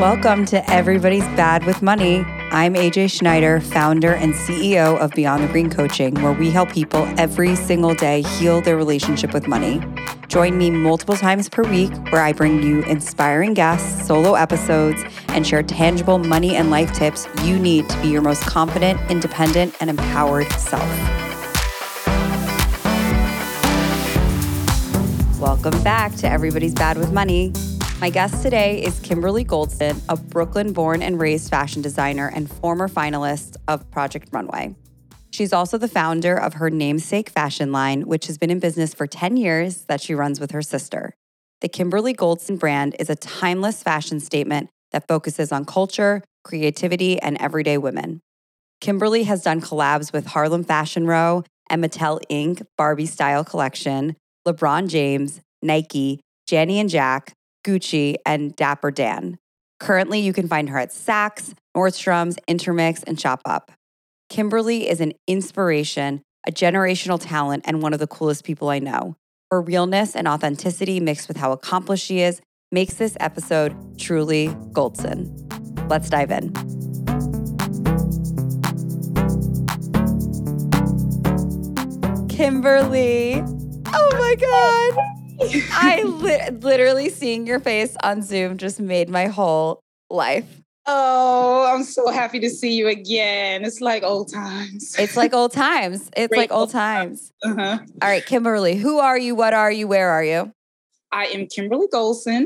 Welcome to Everybody's Bad with Money. I'm AJ Schneider, founder and CEO of Beyond the Green Coaching, where we help people every single day heal their relationship with money. Join me multiple times per week, where I bring you inspiring guests, solo episodes, and share tangible money and life tips you need to be your most confident, independent, and empowered self. Welcome back to Everybody's Bad with Money. My guest today is Kimberly Goldson, a Brooklyn born and raised fashion designer and former finalist of Project Runway. She's also the founder of her namesake fashion line, which has been in business for 10 years that she runs with her sister. The Kimberly Goldson brand is a timeless fashion statement that focuses on culture, creativity, and everyday women. Kimberly has done collabs with Harlem Fashion Row and Mattel Inc., Barbie Style Collection, LeBron James, Nike, Janie and Jack, Gucci, and Dapper Dan. Currently, you can find her at Saks, Nordstrom's, Intermix, and Shopbop. Kimberly is an inspiration, a generational talent, and one of the coolest people I know. Her realness and authenticity mixed with how accomplished she is makes this episode truly Goldson. Let's dive in. Kimberly. Oh my God. I li- literally seeing your face on Zoom just made my whole life. Oh, I'm so happy to see you again. It's like old times. It's like old times. It's Great like old times. Uh-huh. All right, Kimberly, who are you? What are you? Where are you? I am Kimberly Goldson.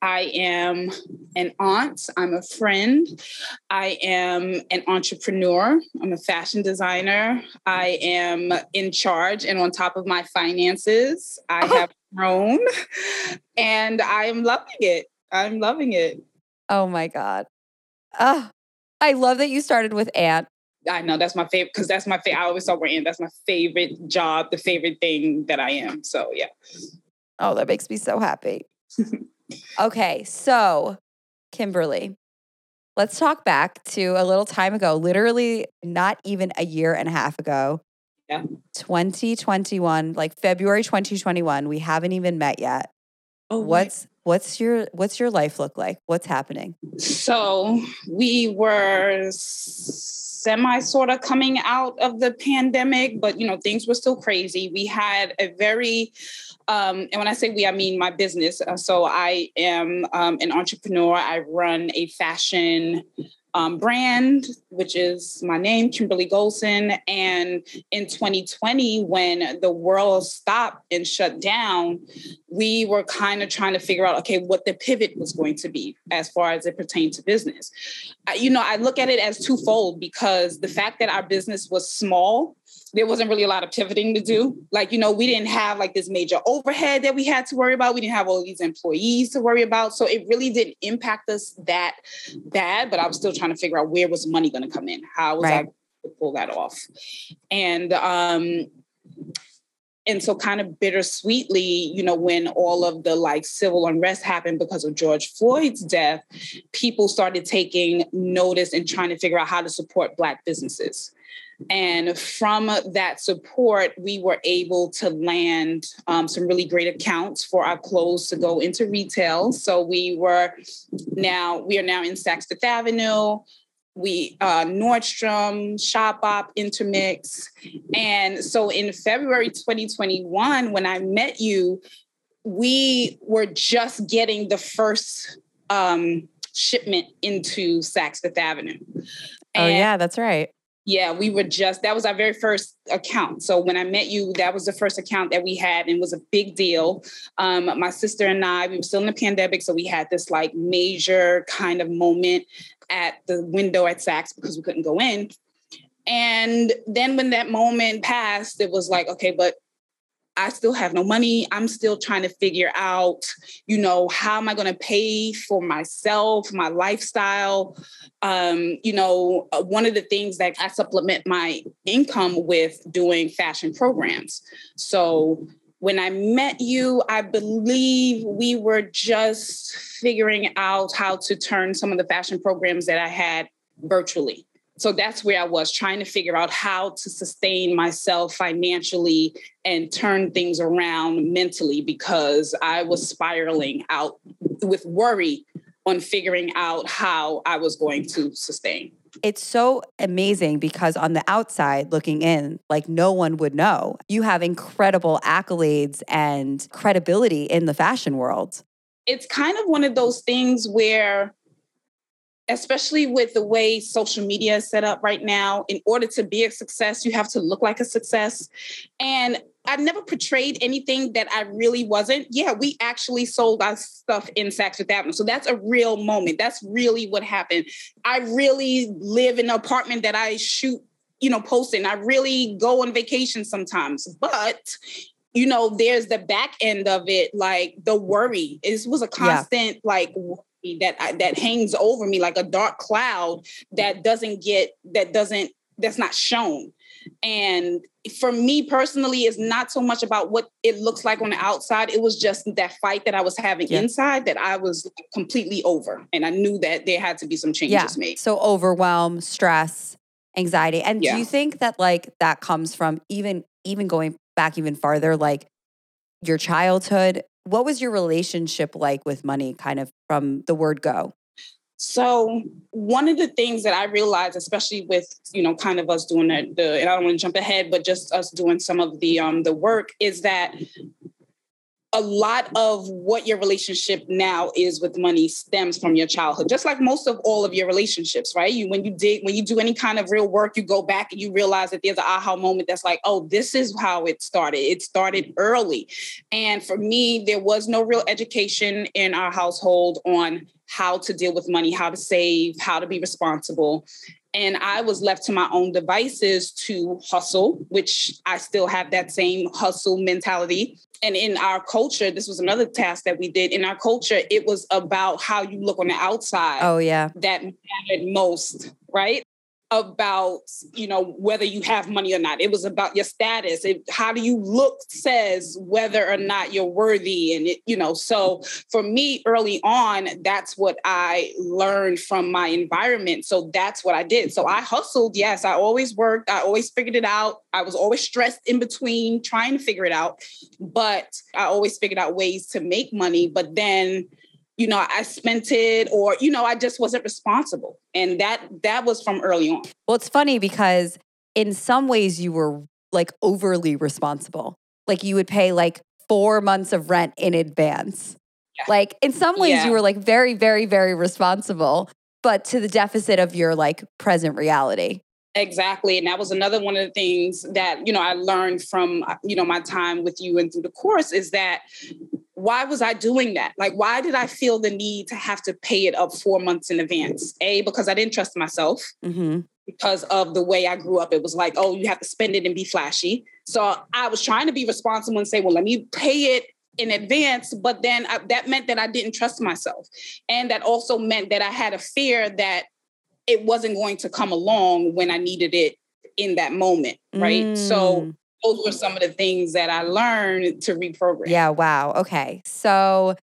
I am an aunt. I'm a friend. I am an entrepreneur. I'm a fashion designer. I am in charge and on top of my finances. I have grown and I'm loving it. I'm loving it. Oh my God. Oh, I love that you started with aunt. I know that's my favorite because that's my favorite. I always talk about aunt. That's my favorite job, the favorite thing that I am. So yeah. Oh, that makes me so happy. okay, so Kimberly, let's talk back to a little time ago, literally not even a year and a half ago. Yeah. 2021, like February 2021. We haven't even met yet. Oh, what's what's your what's your life look like? What's happening? So we were semi sort of coming out of the pandemic, but you know, things were still crazy. We had a very um, and when I say we, I mean my business. Uh, so I am um, an entrepreneur. I run a fashion um, brand, which is my name, Kimberly Goldson. And in 2020, when the world stopped and shut down, we were kind of trying to figure out, okay, what the pivot was going to be as far as it pertained to business. I, you know, I look at it as twofold because the fact that our business was small there wasn't really a lot of pivoting to do. Like, you know, we didn't have like this major overhead that we had to worry about. We didn't have all these employees to worry about. So it really didn't impact us that bad, but I was still trying to figure out where was money going to come in? How was right. I to pull that off? And um and so kind of bittersweetly, you know, when all of the like civil unrest happened because of George Floyd's death, people started taking notice and trying to figure out how to support black businesses. And from that support, we were able to land um, some really great accounts for our clothes to go into retail. So we were now, we are now in Saks Fifth Avenue, we uh, Nordstrom, Shopbop, Intermix. And so in February 2021, when I met you, we were just getting the first um, shipment into Saks Fifth Avenue. And oh, yeah, that's right. Yeah, we were just, that was our very first account. So when I met you, that was the first account that we had and was a big deal. Um, my sister and I, we were still in the pandemic. So we had this like major kind of moment at the window at Saks because we couldn't go in. And then when that moment passed, it was like, okay, but I still have no money. I'm still trying to figure out, you know, how am I going to pay for myself, my lifestyle? Um, you know, uh, one of the things that I supplement my income with doing fashion programs. So when I met you, I believe we were just figuring out how to turn some of the fashion programs that I had virtually so that's where I was trying to figure out how to sustain myself financially and turn things around mentally because I was spiraling out with worry on figuring out how I was going to sustain. It's so amazing because on the outside looking in, like no one would know. You have incredible accolades and credibility in the fashion world. It's kind of one of those things where especially with the way social media is set up right now, in order to be a success, you have to look like a success. And I've never portrayed anything that I really wasn't. Yeah, we actually sold our stuff in Saks Fifth Avenue. So that's a real moment. That's really what happened. I really live in an apartment that I shoot, you know, posting. I really go on vacation sometimes. But you know, there's the back end of it, like the worry. It was a constant yeah. like that that hangs over me like a dark cloud that doesn't get that doesn't that's not shown and for me personally it's not so much about what it looks like on the outside it was just that fight that i was having yeah. inside that i was completely over and i knew that there had to be some changes yeah. made so overwhelm stress anxiety and yeah. do you think that like that comes from even even going back even farther like your childhood what was your relationship like with money kind of from the word go? So one of the things that I realized, especially with you know, kind of us doing the, the and I don't want to jump ahead, but just us doing some of the um the work, is that a lot of what your relationship now is with money stems from your childhood just like most of all of your relationships right? You when you dig when you do any kind of real work you go back and you realize that there's an aha moment that's like oh this is how it started. It started early. And for me there was no real education in our household on how to deal with money how to save how to be responsible and I was left to my own devices to hustle, which I still have that same hustle mentality. And in our culture, this was another task that we did. In our culture, it was about how you look on the outside. Oh, yeah. That mattered most, right? About you know whether you have money or not. It was about your status. It, how do you look says whether or not you're worthy and it, you know so for me early on that's what i learned from my environment. So that's what i did. So i hustled. Yes i always worked. I always figured it out. I was always stressed in between trying to figure it out. But i always figured out ways to make money. But then you know i spent it or you know i just wasn't responsible and that that was from early on well it's funny because in some ways you were like overly responsible like you would pay like four months of rent in advance yeah. like in some ways yeah. you were like very very very responsible but to the deficit of your like present reality Exactly. And that was another one of the things that, you know, I learned from, uh, you know, my time with you and through the course is that why was I doing that? Like, why did I feel the need to have to pay it up four months in advance? A, because I didn't trust myself. Mm-hmm. Because of the way I grew up, it was like, oh, you have to spend it and be flashy. So I was trying to be responsible and say, well, let me pay it in advance, but then I, that meant that I didn't trust myself. And that also meant that I had a fear that it wasn't going to come along when I needed it in that moment. Right. Mm. So those were some of the things that I learned to reprogram. Yeah, wow. Okay. So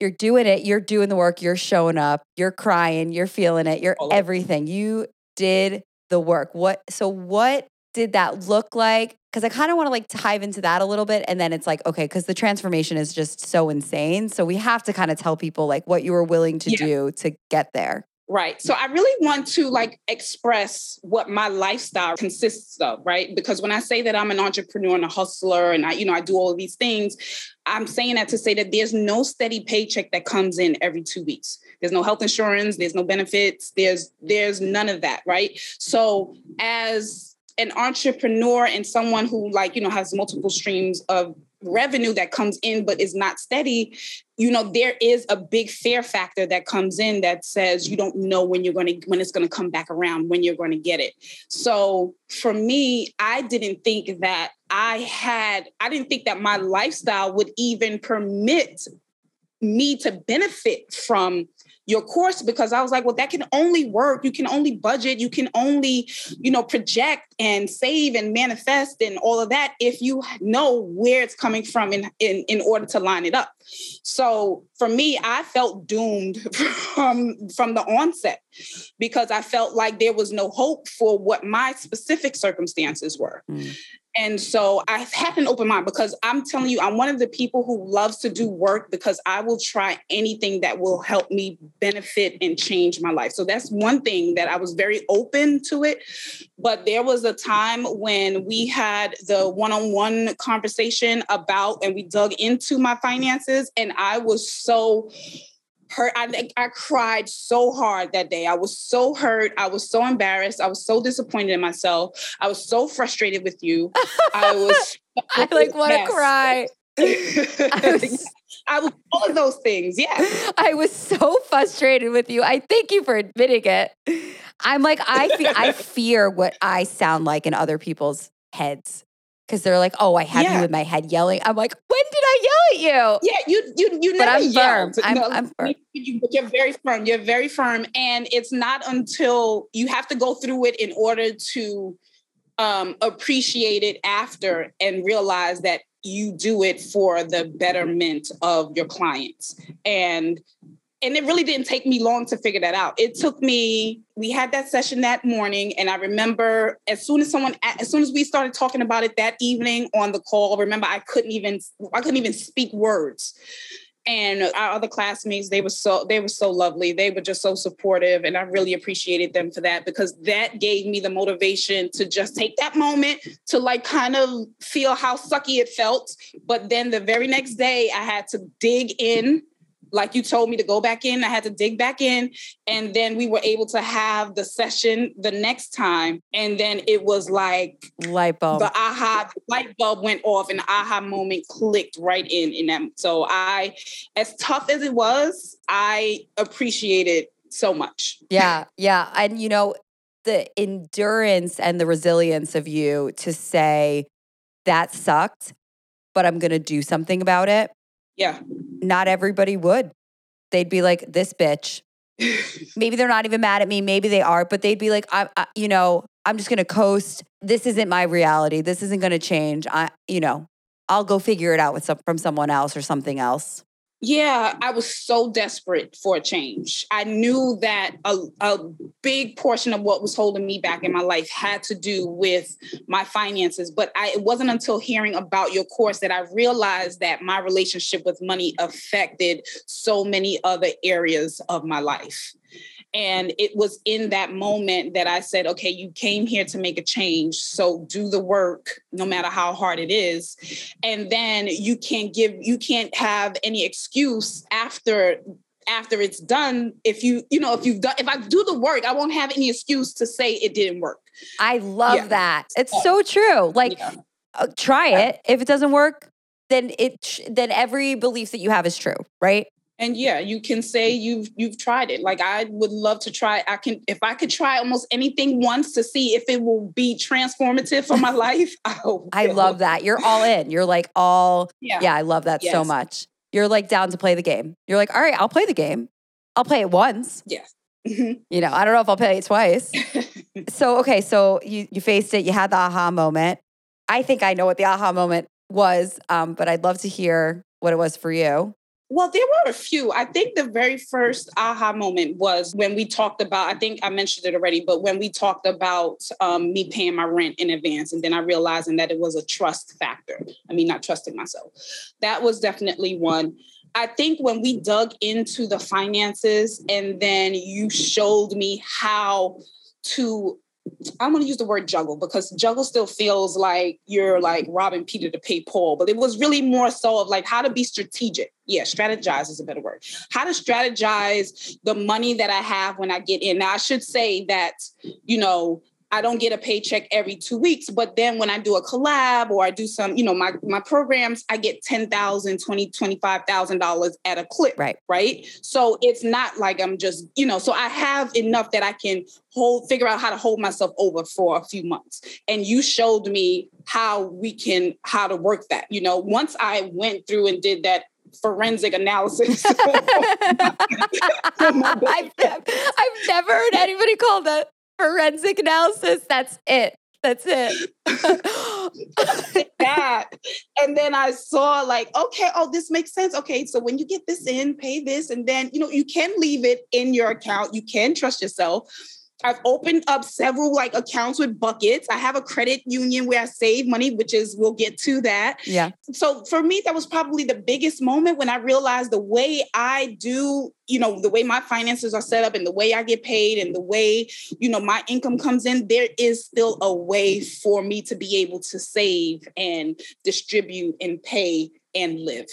you're doing it, you're doing the work, you're showing up, you're crying, you're feeling it, you're everything. You did the work. What so what did that look like? Because I kind of want to like dive into that a little bit. And then it's like, okay, because the transformation is just so insane. So we have to kind of tell people like what you were willing to yeah. do to get there. Right. So I really want to like express what my lifestyle consists of, right? Because when I say that I'm an entrepreneur and a hustler and I, you know, I do all of these things, I'm saying that to say that there's no steady paycheck that comes in every 2 weeks. There's no health insurance, there's no benefits, there's there's none of that, right? So as an entrepreneur and someone who like, you know, has multiple streams of revenue that comes in but is not steady you know there is a big fear factor that comes in that says you don't know when you're going to when it's going to come back around when you're going to get it. So for me i didn't think that i had i didn't think that my lifestyle would even permit me to benefit from your course because I was like, well, that can only work. You can only budget. You can only, you know, project and save and manifest and all of that if you know where it's coming from in in, in order to line it up. So for me, I felt doomed from from the onset because I felt like there was no hope for what my specific circumstances were. Mm. And so I've had an open mind because I'm telling you, I'm one of the people who loves to do work because I will try anything that will help me benefit and change my life. So that's one thing that I was very open to it. But there was a time when we had the one on one conversation about, and we dug into my finances, and I was so hurt. I, I cried so hard that day. I was so hurt. I was so embarrassed. I was so disappointed in myself. I was so frustrated with you. I was. I like want to cry. I was, I was all of those things. Yeah. I was so frustrated with you. I thank you for admitting it. I'm like, I fe- I fear what I sound like in other people's heads because they're like, "Oh, I have yeah. you in my head yelling." I'm like, "When did I yell at you?" Yeah, you you you never but I'm yelled. Firm. I'm, no, I'm firm. You, you're very firm. You're very firm, and it's not until you have to go through it in order to um, appreciate it after and realize that you do it for the betterment of your clients and and it really didn't take me long to figure that out. It took me, we had that session that morning, and I remember as soon as someone, as soon as we started talking about it that evening on the call, remember I couldn't even, I couldn't even speak words. And our other classmates, they were so, they were so lovely. They were just so supportive. And I really appreciated them for that because that gave me the motivation to just take that moment to like kind of feel how sucky it felt. But then the very next day, I had to dig in like you told me to go back in. I had to dig back in. And then we were able to have the session the next time. And then it was like light bulb. The aha light bulb went off and the aha moment clicked right in in them. So I, as tough as it was, I appreciated so much. Yeah. Yeah. And you know, the endurance and the resilience of you to say that sucked, but I'm going to do something about it yeah. Not everybody would. They'd be like, this bitch. maybe they're not even mad at me. Maybe they are, but they'd be like, I, I you know, I'm just going to coast. This isn't my reality. This isn't going to change. I, you know, I'll go figure it out with some, from someone else or something else. Yeah, I was so desperate for a change. I knew that a, a big portion of what was holding me back in my life had to do with my finances. But I, it wasn't until hearing about your course that I realized that my relationship with money affected so many other areas of my life. And it was in that moment that I said, okay, you came here to make a change. So do the work, no matter how hard it is. And then you can't give, you can't have any excuse after after it's done if you you know if you've done if i do the work i won't have any excuse to say it didn't work i love yeah. that it's so true like yeah. uh, try it if it doesn't work then it then every belief that you have is true right and yeah you can say you've you've tried it. Like i would love to try i can if i could try almost anything once to see if it will be transformative for my life i, I love that. You're all in. You're like all yeah, yeah i love that yes. so much. You're like down to play the game. You're like all right i'll play the game. I'll play it once. Yes mm-hmm. you know i don't know if i'll play it twice. So okay so you you faced it. You had the aha moment. I think i know what the aha moment was um, but i'd love to hear what it was for you well, there were a few. I think the very first aha moment was when we talked about, I think I mentioned it already, but when we talked about um, me paying my rent in advance and then I realizing that it was a trust factor. I mean, not trusting myself. That was definitely one. I think when we dug into the finances and then you showed me how to I'm going to use the word juggle because juggle still feels like you're like robbing Peter to pay Paul, but it was really more so of like how to be strategic. Yeah, strategize is a better word. How to strategize the money that I have when I get in. Now, I should say that, you know, I don't get a paycheck every two weeks, but then when I do a collab or I do some, you know, my my programs, I get $10,000, $20,000, $25,000 at a clip. Right. Right. So it's not like I'm just, you know, so I have enough that I can hold, figure out how to hold myself over for a few months. And you showed me how we can, how to work that. You know, once I went through and did that forensic analysis. I've, I've never heard anybody call that forensic analysis. That's it. That's it. that. And then I saw like, okay, oh, this makes sense. Okay, so when you get this in, pay this, and then you know, you can leave it in your account. You can trust yourself. I've opened up several like accounts with buckets. I have a credit union where I save money, which is we'll get to that. Yeah. So for me, that was probably the biggest moment when I realized the way I do, you know, the way my finances are set up and the way I get paid and the way, you know, my income comes in, there is still a way for me to be able to save and distribute and pay and live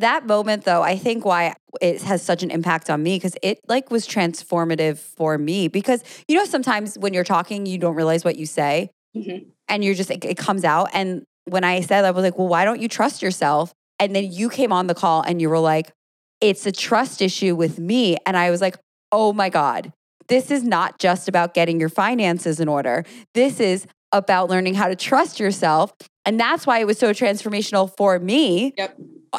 that moment though i think why it has such an impact on me because it like was transformative for me because you know sometimes when you're talking you don't realize what you say mm-hmm. and you're just it, it comes out. And when i said i was like well why don't you trust yourself? And then you came on the call and you were like it's a trust issue with me. And i was like oh my god this is not just about getting your finances in order. This is about learning how to trust yourself and that's why it was so transformational for me yep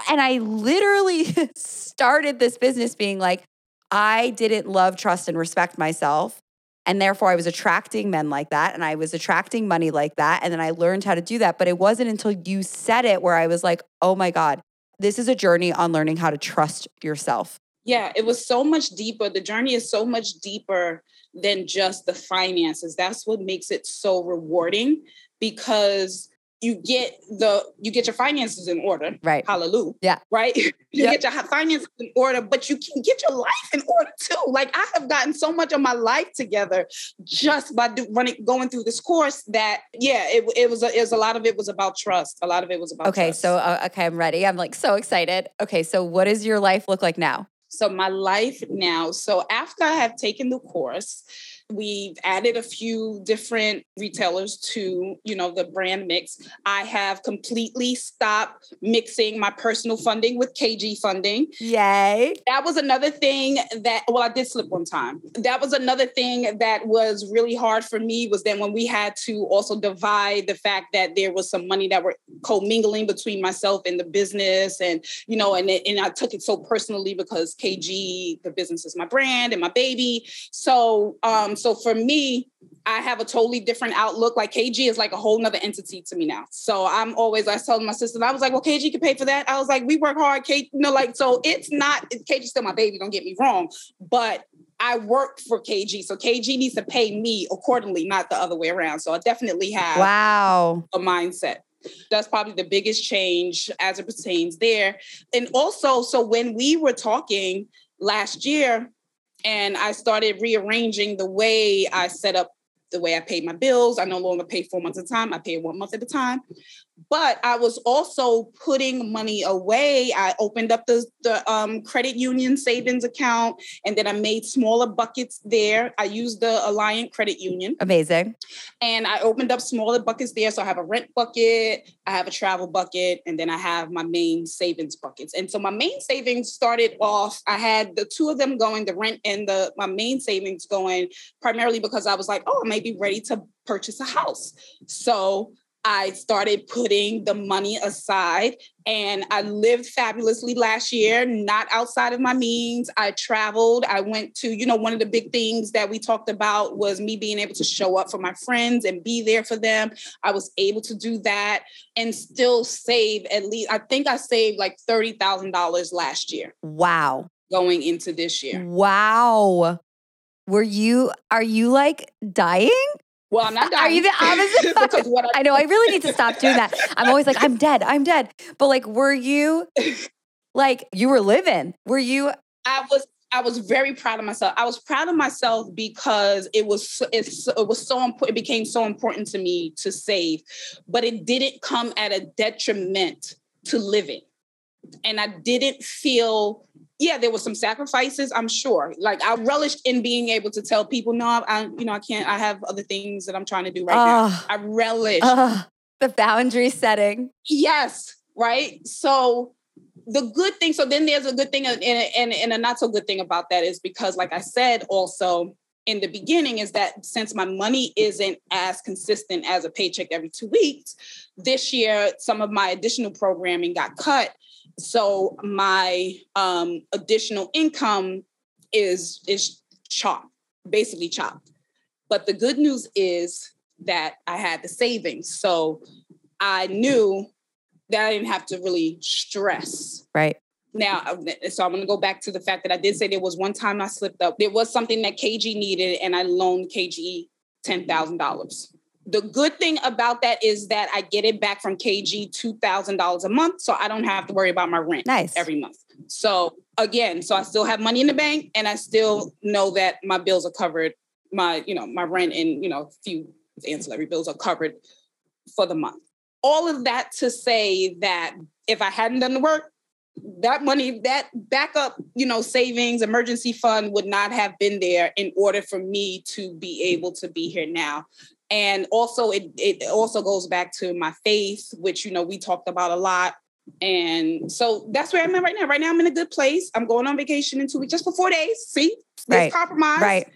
and I literally started this business being like, I didn't love, trust, and respect myself. And therefore, I was attracting men like that. And I was attracting money like that. And then I learned how to do that. But it wasn't until you said it where I was like, oh my God, this is a journey on learning how to trust yourself. Yeah, it was so much deeper. The journey is so much deeper than just the finances. That's what makes it so rewarding because you get the you get your finances in order. Right. Hallelujah. Yeah. Right? You yep. get your finances in order but you can get your life in order too. Like i have gotten so much of my life together just by do, running going through this course that yeah it, it was a, it was a lot of it was about trust. A lot of it was about okay trust. so uh, okay i'm ready. I'm like so excited. Okay so what does your life look like now? So my life now so after i have taken the course We've added a few different retailers to, you know, the brand mix. I have completely stopped mixing my personal funding with KG funding. Yay. That was another thing that well, I did slip one time. That was another thing that was really hard for me was then when we had to also divide the fact that there was some money that were commingling between myself and the business and you know and and I took it so personally because KG the business is my brand and my baby. So um so for me, I have a totally different outlook. Like KG is like a whole nother entity to me now. So I'm always, I told my sister, I was like, well, KG can pay for that. I was like, we work hard, Kate. You know, like, so it's not, KG's still my baby, don't get me wrong. But I work for KG. So KG needs to pay me accordingly, not the other way around. So I definitely have wow a mindset. That's probably the biggest change as it pertains there. And also, so when we were talking last year, and I started rearranging the way I set up the way I paid my bills. I no longer pay four months at a time. I pay one month at a time. But I was also putting money away. I opened up the, the um, credit union savings account and then I made smaller buckets there. I used the Alliant Credit Union. Amazing. And I opened up smaller buckets there. So I have a rent bucket, I have a travel bucket, and then I have my main savings buckets. And so my main savings started off, I had the two of them going, the rent and the my main savings going primarily because I was like, oh, I may be ready to purchase a house. So I started putting the money aside and I lived fabulously last year, not outside of my means. I traveled. I went to, you know, one of the big things that we talked about was me being able to show up for my friends and be there for them. I was able to do that and still save at least, I think I saved like $30,000 last year. Wow. Going into this year. Wow. Were you, are you like dying? Well, I'm not dying. Are you the opposite? because what I, I know I really need to stop doing that. I'm always like, I'm dead, I'm dead. But like, were you like you were living? Were you? I was. I was very proud of myself. I was proud of myself because it was it's, it was so important. It became so important to me to save, but it didn't come at a detriment to living, and I didn't feel yeah, there were some sacrifices, I'm sure. Like I relished in being able to tell people, no, I, you know, I can't, I have other things that I'm trying to do right uh, now. I relish uh, the boundary setting. Yes, right. So the good thing, so then there's a good thing and, and, and a not so good thing about that is because, like I said, also in the beginning, is that since my money isn't as consistent as a paycheck every two weeks, this year some of my additional programming got cut so my um, additional income is is chopped, basically chopped. But the good news is that I had the savings, so I knew that I didn't have to really stress. Right. now, uh, so I'm going to go back to the fact that I did say there was one time I slipped up. There was something that KG needed, and I loaned KG ten thousand dollars. The good thing about that is that I get it back from KG two thousand dollars a month, so I don't have to worry about my rent nice. every month. So again, so I still have money in the bank, and I still know that my bills are covered. My you know my rent and you know a few ancillary bills are covered for the month. All of that to say that if I hadn't done the work, that money, that backup, you know, savings, emergency fund would not have been there in order for me to be able to be here now. And also it it also goes back to my faith, which you know we talked about a lot. And so that's where I'm at right now. Right now I'm in a good place. I'm going on vacation in two weeks, just for four days. See, there's right. compromise. Right.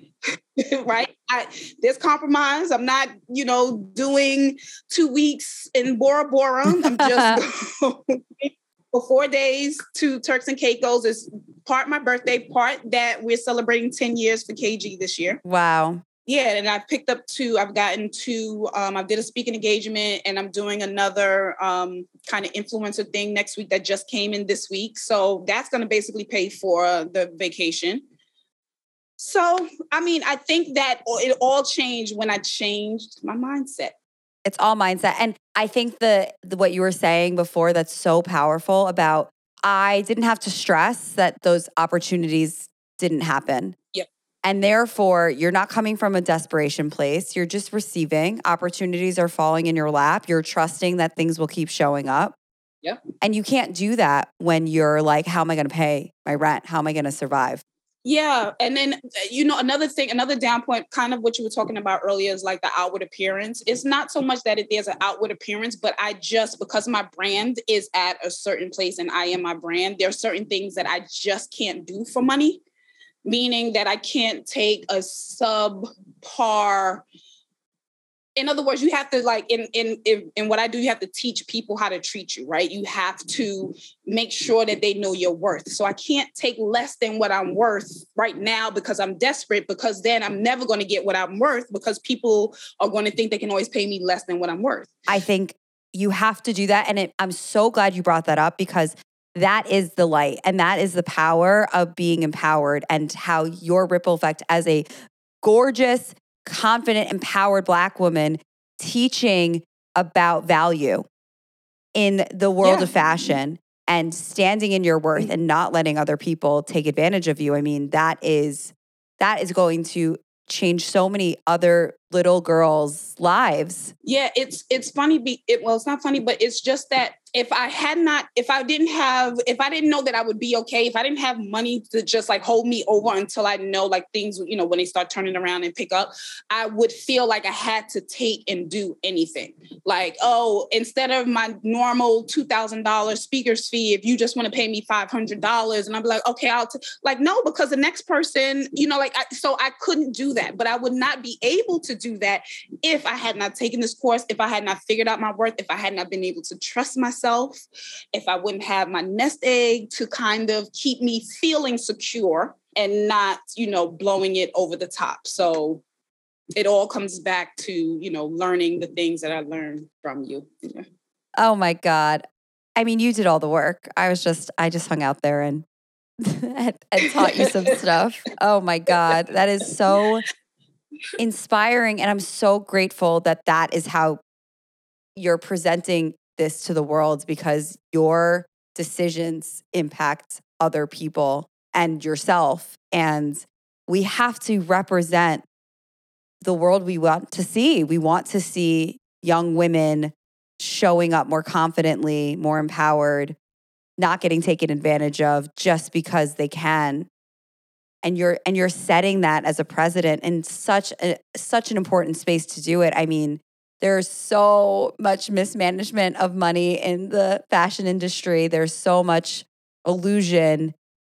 right? I, there's compromise. I'm not, you know, doing two weeks in Bora Bora. I'm just for four days to Turks and Caicos. It's part my birthday, part that we're celebrating 10 years for KG this year. Wow. Yeah, and I've picked up two. I've gotten two. Um, I did a speaking engagement, and I'm doing another um, kind of influencer thing next week that just came in this week. So that's going to basically pay for the vacation. So, I mean, I think that it all changed when I changed my mindset. It's all mindset. And I think the, the what you were saying before that's so powerful about I didn't have to stress that those opportunities didn't happen. Yep. And therefore, you're not coming from a desperation place. You're just receiving. Opportunities are falling in your lap. You're trusting that things will keep showing up. Yep. And you can't do that when you're like, how am I going to pay my rent? How am I going to survive? Yeah. And then, you know, another thing, another down point, kind of what you were talking about earlier is like the outward appearance. It's not so much that it, there's an outward appearance, but I just, because my brand is at a certain place and I am my brand, there are certain things that I just can't do for money, meaning that I can't take a subpar in other words, you have to like in, in in in what I do, you have to teach people how to treat you, right? You have to make sure that they know your worth. So I can't take less than what I'm worth right now because I'm desperate, because then I'm never going to get what I'm worth because people are going to think they can always pay me less than what I'm worth. I think you have to do that. And it, I'm so glad you brought that up because that is the light and that is the power of being empowered and how your ripple effect as a gorgeous confident, empowered Black woman teaching about value in the world yeah. of fashion and standing in your worth mm. and not letting other people take advantage of you. I mean, that is that is going to change so many other little girls' lives. Yeah, it's it's funny. Be it, well, it's not funny, but it's just that if I had not, if I didn't have, if I didn't know that I would be okay, if I didn't have money to just like hold me over until I know like things, you know, when they start turning around and pick up, I would feel like I had to take and do anything. Like, oh, instead of my normal $2,000 speaker's fee, if you just want to pay me $500, and I'm like, okay, I'll, t-. like, no, because the next person, you know, like, I, so I couldn't do that, but I would not be able to do that if I had not taken this course, if I had not figured out my worth, if I had not been able to trust myself if I wouldn't have my nest egg to kind of keep me feeling secure and not, you know, blowing it over the top. So it all comes back to, you know, learning the things that I learned from you. Yeah. Oh my God. I mean, you did all the work. I was just, I just hung out there and, and taught you some stuff. Oh my God. That is so inspiring. And I'm so grateful that that is how you're presenting this to the world because your decisions impact other people and yourself. And we have to represent the world we want to see. We want to see young women showing up more confidently, more empowered, not getting taken advantage of just because they can. And you're and you're setting that as a president in such a such an important space to do it. I mean, there's so much mismanagement of money in the fashion industry. There's so much illusion,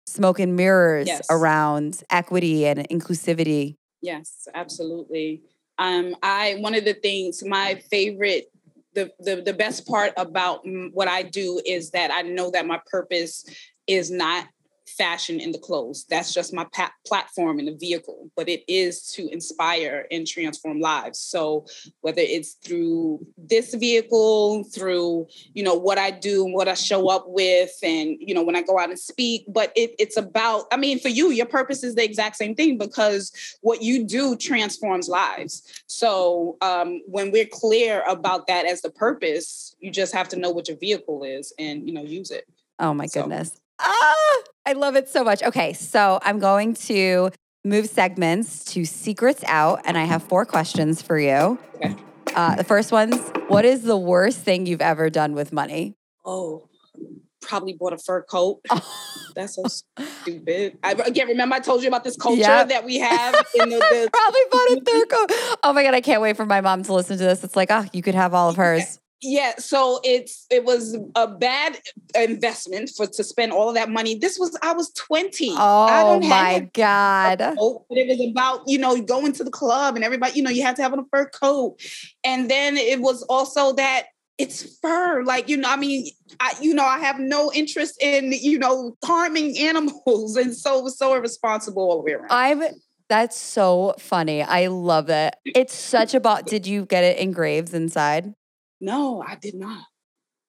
smoke and mirrors yes. around equity and inclusivity. Yes, absolutely. Um, I one of the things my favorite the, the the best part about what I do is that I know that my purpose is not fashion in the clothes. That's just my pa- platform in the vehicle, but it is to inspire and transform lives. So whether it's through this vehicle, through you know what I do and what I show up with, and you know when I go out and speak, but it, it's about. I mean, for you, your purpose is the exact same thing because what you do transforms lives. So um, when we're clear about that as the purpose, you just have to know what your vehicle is and you know use it. Oh my so. goodness. Ah, I love it so much. Okay, so I'm going to move segments to secrets out, and I have four questions for you. Okay. Uh, the first one's What is the worst thing you've ever done with money? Oh, probably bought a fur coat. That's so stupid. I again remember I told you about this culture yep. that we have in the, the probably bought a fur coat. Oh my god, I can't wait for my mom to listen to this. It's like, oh, you could have all of hers yeah so it's it was a bad investment for to spend all of that money. This was i was 20 oh my god. coat, but it was about you know going to the club and everybody you know you had to have on a fur coat. And then it was also that it's fur like you know i mean i you know i have no interest in you know harming animals and so it was so irresponsible all the way around. I'm that's so funny. I love it. It's such a bot did you get it engraved inside no, I did not.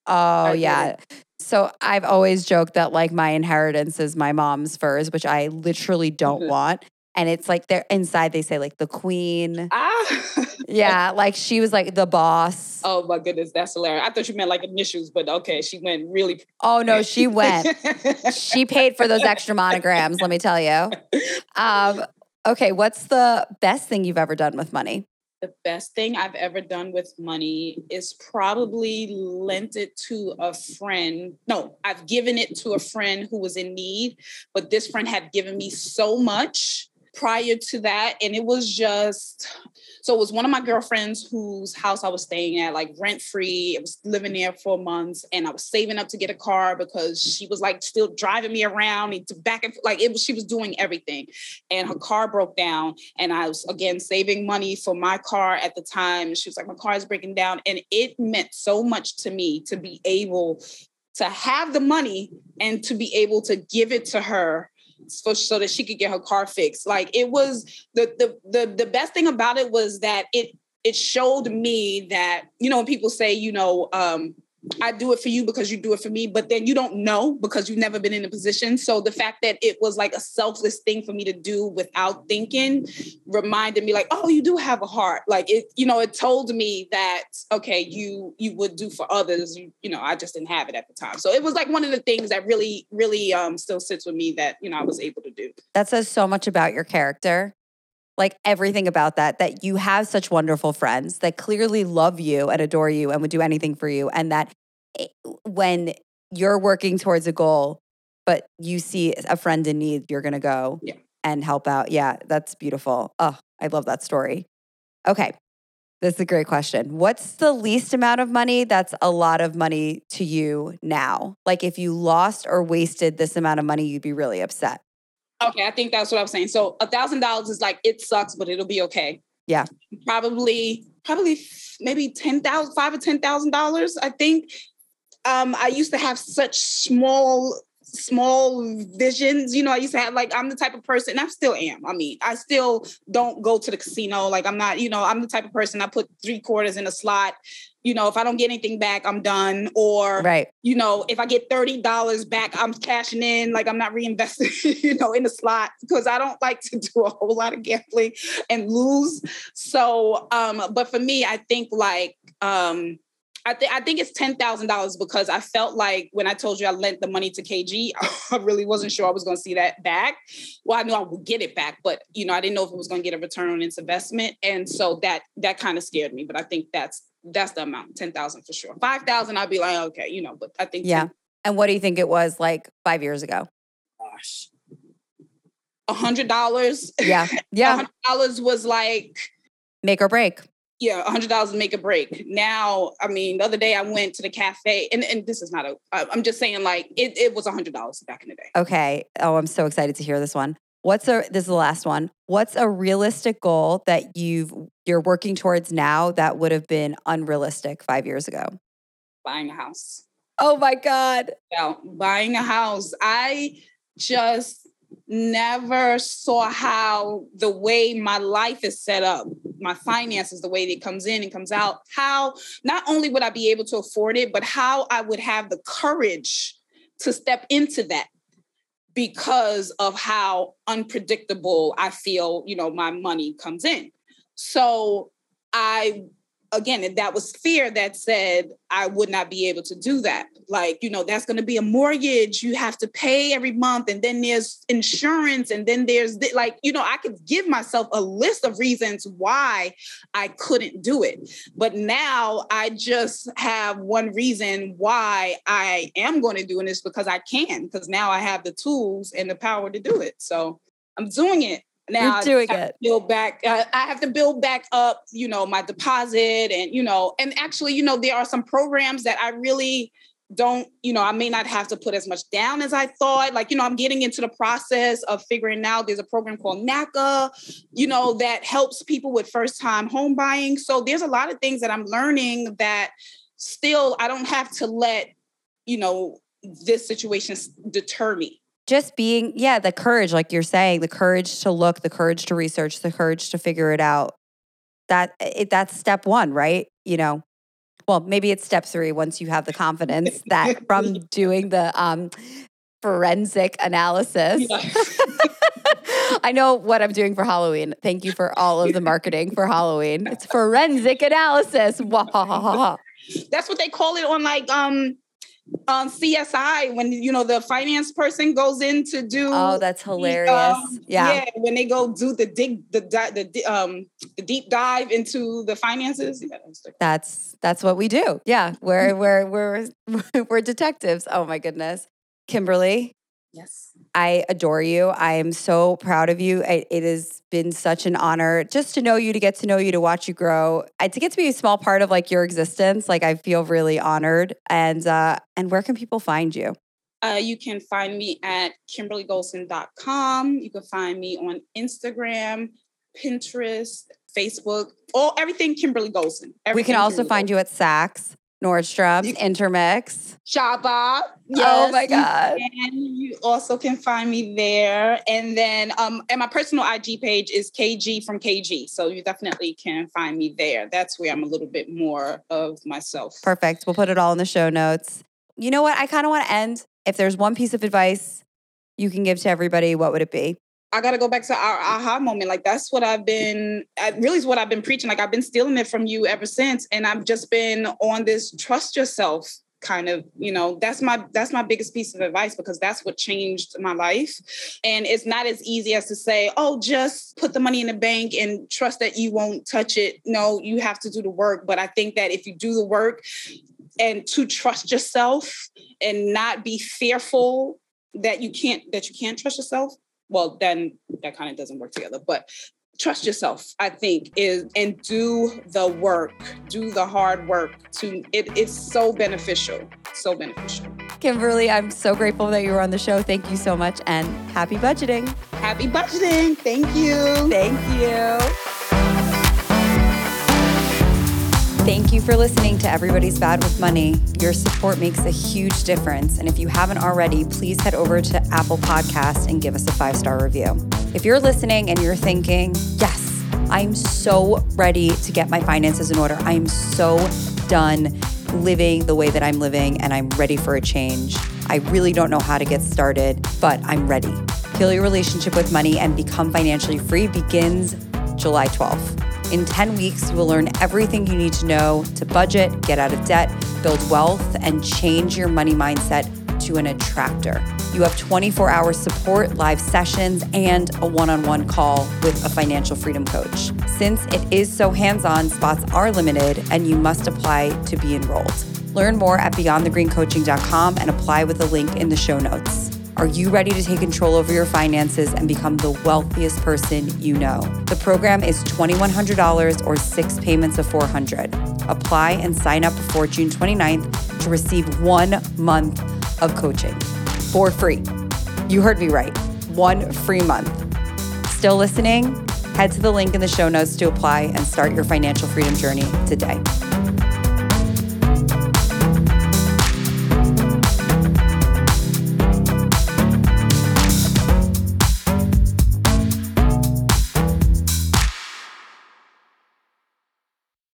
Oh, yeah. So I've always joked that like my inheritance is my mom's furs, which I literally don't mm-hmm. want. And it's like they're inside, they say like the queen. Ah. yeah. Like she was like the boss. Oh my goodness. That's hilarious. I thought you meant like initials, but okay. She went really. Oh no, she went. she paid for those extra monograms, let me tell you. Um, okay. What's the best thing you've ever done with money? The best thing I've ever done with money is probably lent it to a friend. No, I've given it to a friend who was in need, but this friend had given me so much prior to that. And it was just, so it was one of my girlfriends whose house I was staying at, like rent free. I was living there for months and I was saving up to get a car because she was like still driving me around and back and like it was, she was doing everything. And her car broke down. And I was again saving money for my car at the time. She was like, my car is breaking down. And it meant so much to me to be able to have the money and to be able to give it to her so, so that she could get her car fixed. Like it was the the the the best thing about it was that it it showed me that you know when people say you know um I do it for you because you do it for me, but then you don't know because you've never been in a position. So the fact that it was like a selfless thing for me to do without thinking reminded me like, oh, you do have a heart. Like it, you know, it told me that okay, you you would do for others. You, you know, I just didn't have it at the time. So it was like one of the things that really, really um still sits with me that, you know, I was able to do. That says so much about your character like everything about that that you have such wonderful friends that clearly love you and adore you and would do anything for you and that eh, when you're working towards a goal but you see a friend in need you're going to go yeah. and help out. Yeah that's beautiful. Oh i love that story. Okay this is a great question. What's the least amount of money that's a lot of money to you now? Like if you lost or wasted this amount of money you'd be really upset Okay, I think that's what I was saying. So a thousand dollars is like it sucks, but it'll be okay. Yeah. Probably, probably maybe ten thousand, five or ten thousand dollars. I think. Um, I used to have such small small visions. You know, I used to have like I'm the type of person, I still am. I mean, I still don't go to the casino. Like I'm not, you know, I'm the type of person I put three quarters in a slot you know, if I don't get anything back, I'm done. Or, right. you know, if I get $30 back, I'm cashing in, like I'm not reinvesting, you know, in the slot because I don't like to do a whole lot of gambling and lose. So, um, but for me, I think like, um, I think I think it's ten thousand dollars because I felt like when I told you I lent the money to KG, I really wasn't sure I was going to see that back. Well, I knew I would get it back, but you know, I didn't know if it was going to get a return on its investment, and so that that kind of scared me. But I think that's that's the amount, 10,000 for sure. 5,000, I'd be like, okay, you know, but I think. Yeah. 10, and what do you think it was like five years ago? Gosh. A hundred dollars. Yeah. yeah. hundred dollars was like make or break. Yeah, a hundred dollars to make a break. Now, I mean, the other day I went to the cafe, and, and this is not a. I'm just saying, like it, it was a hundred dollars back in the day. Okay. Oh, I'm so excited to hear this one. What's a this is the last one. What's a realistic goal that you've you're working towards now that would have been unrealistic 5 years ago? Buying a house. Oh my god. Yeah, buying a house. I just never saw how the way my life is set up, my finances, the way it comes in and comes out, how not only would I be able to afford it, but how I would have the courage to step into that because of how unpredictable I feel, you know, my money comes in. So I again, that was fear that said I would not be able to do that. Like, you know, that's going to be a mortgage you have to pay every month. And then there's insurance. And then there's like, you know, I could give myself a list of reasons why I couldn't do it. But now I just have one reason why I am going to do it is because I can, because now I have the tools and the power to do it. So I'm doing it now You're doing it. build back. Uh, I have to build back up, you know, my deposit, and you know, and actually, you know, there are some programs that I really don't, you know, I may not have to put as much down as I thought. Like, you know, I'm getting into the process of figuring out. There's a program called NACA, you know, that helps people with first time home buying. So there's a lot of things that I'm learning that still I don't have to let, you know, this situation deter me just being, yeah, the courage, like you're saying, the courage to look, the courage to research, the courage to figure it out. That it, that's step one, right? You know, well, maybe it's step three once you have the confidence that from doing the um, forensic analysis. Yeah. I know what I'm doing for Halloween. Thank you for all of the marketing for Halloween. It's forensic analysis. That's what they call it on like um on CSI when you know the finance person goes in to do. Oh, that's hilarious! The, um, yeah, yeah, when they go do the dig the the um the deep dive into the finances. Yeah, that's that's what we do. Yeah, we're we're we're we're detectives. Oh my goodness, Kimberly. Yes. I adore you. I am so proud of you. it has been such an honor just to know you, to get to know you, to watch you grow, I, to get to be a small part of like your existence. Like I feel really honored. And uh, and where can people find you? Uh, you can find me at kimberlygoldson.com. You can find me on Instagram, Pinterest, Facebook, all everything Kimberly Goldson. Everything we can also Kimberly find Goldson. you at Saks. Nordstrom, Intermix. Shopbop. Yes, oh my God. And you also can find me there. And then um and my personal IG page is KG from KG. So you definitely can find me there. That's where I'm a little bit more of myself. Perfect. We'll put it all in the show notes. You know what? I kind of want to end. If there's one piece of advice you can give to everybody, what would it be? I got to go back to our aha moment. Like that's what I've been, uh, really is what I've been preaching. Like I've been stealing it from you ever since. And I've just been on this trust yourself kind of you know that's my that's my biggest piece of advice because that's what changed my life and it's not as easy as to say oh just put the money in the bank and trust that you won't touch it no you have to do the work but i think that if you do the work and to trust yourself and not be fearful that you can't that you can't trust yourself well, then that kind of doesn't work together. But trust yourself, I think, is and do the work, do the hard work to it, it's so beneficial. So beneficial. Kimberly, I'm so grateful that you were on the show. Thank you so much and happy budgeting. Happy budgeting. Thank you. Thank you. Thank you for listening to Everybody's Bad with Money. Your support makes a huge difference. And if you haven't already, please head over to Apple Podcast and give us a five star review. If you're listening and you're thinking, yes, I'm so ready to get my finances in order, I'm so done living the way that I'm living and I'm ready for a change. I really don't know how to get started, but I'm ready. Heal your relationship with money and become financially free begins July 12th. In 10 weeks, you will learn everything you need to know to budget, get out of debt, build wealth, and change your money mindset to an attractor. You have 24 hour support, live sessions, and a one on one call with a financial freedom coach. Since it is so hands on, spots are limited and you must apply to be enrolled. Learn more at beyondthegreencoaching.com and apply with the link in the show notes. Are you ready to take control over your finances and become the wealthiest person you know? The program is $2,100 or six payments of 400. Apply and sign up before June 29th to receive one month of coaching for free. You heard me right. One free month. Still listening? Head to the link in the show notes to apply and start your financial freedom journey today.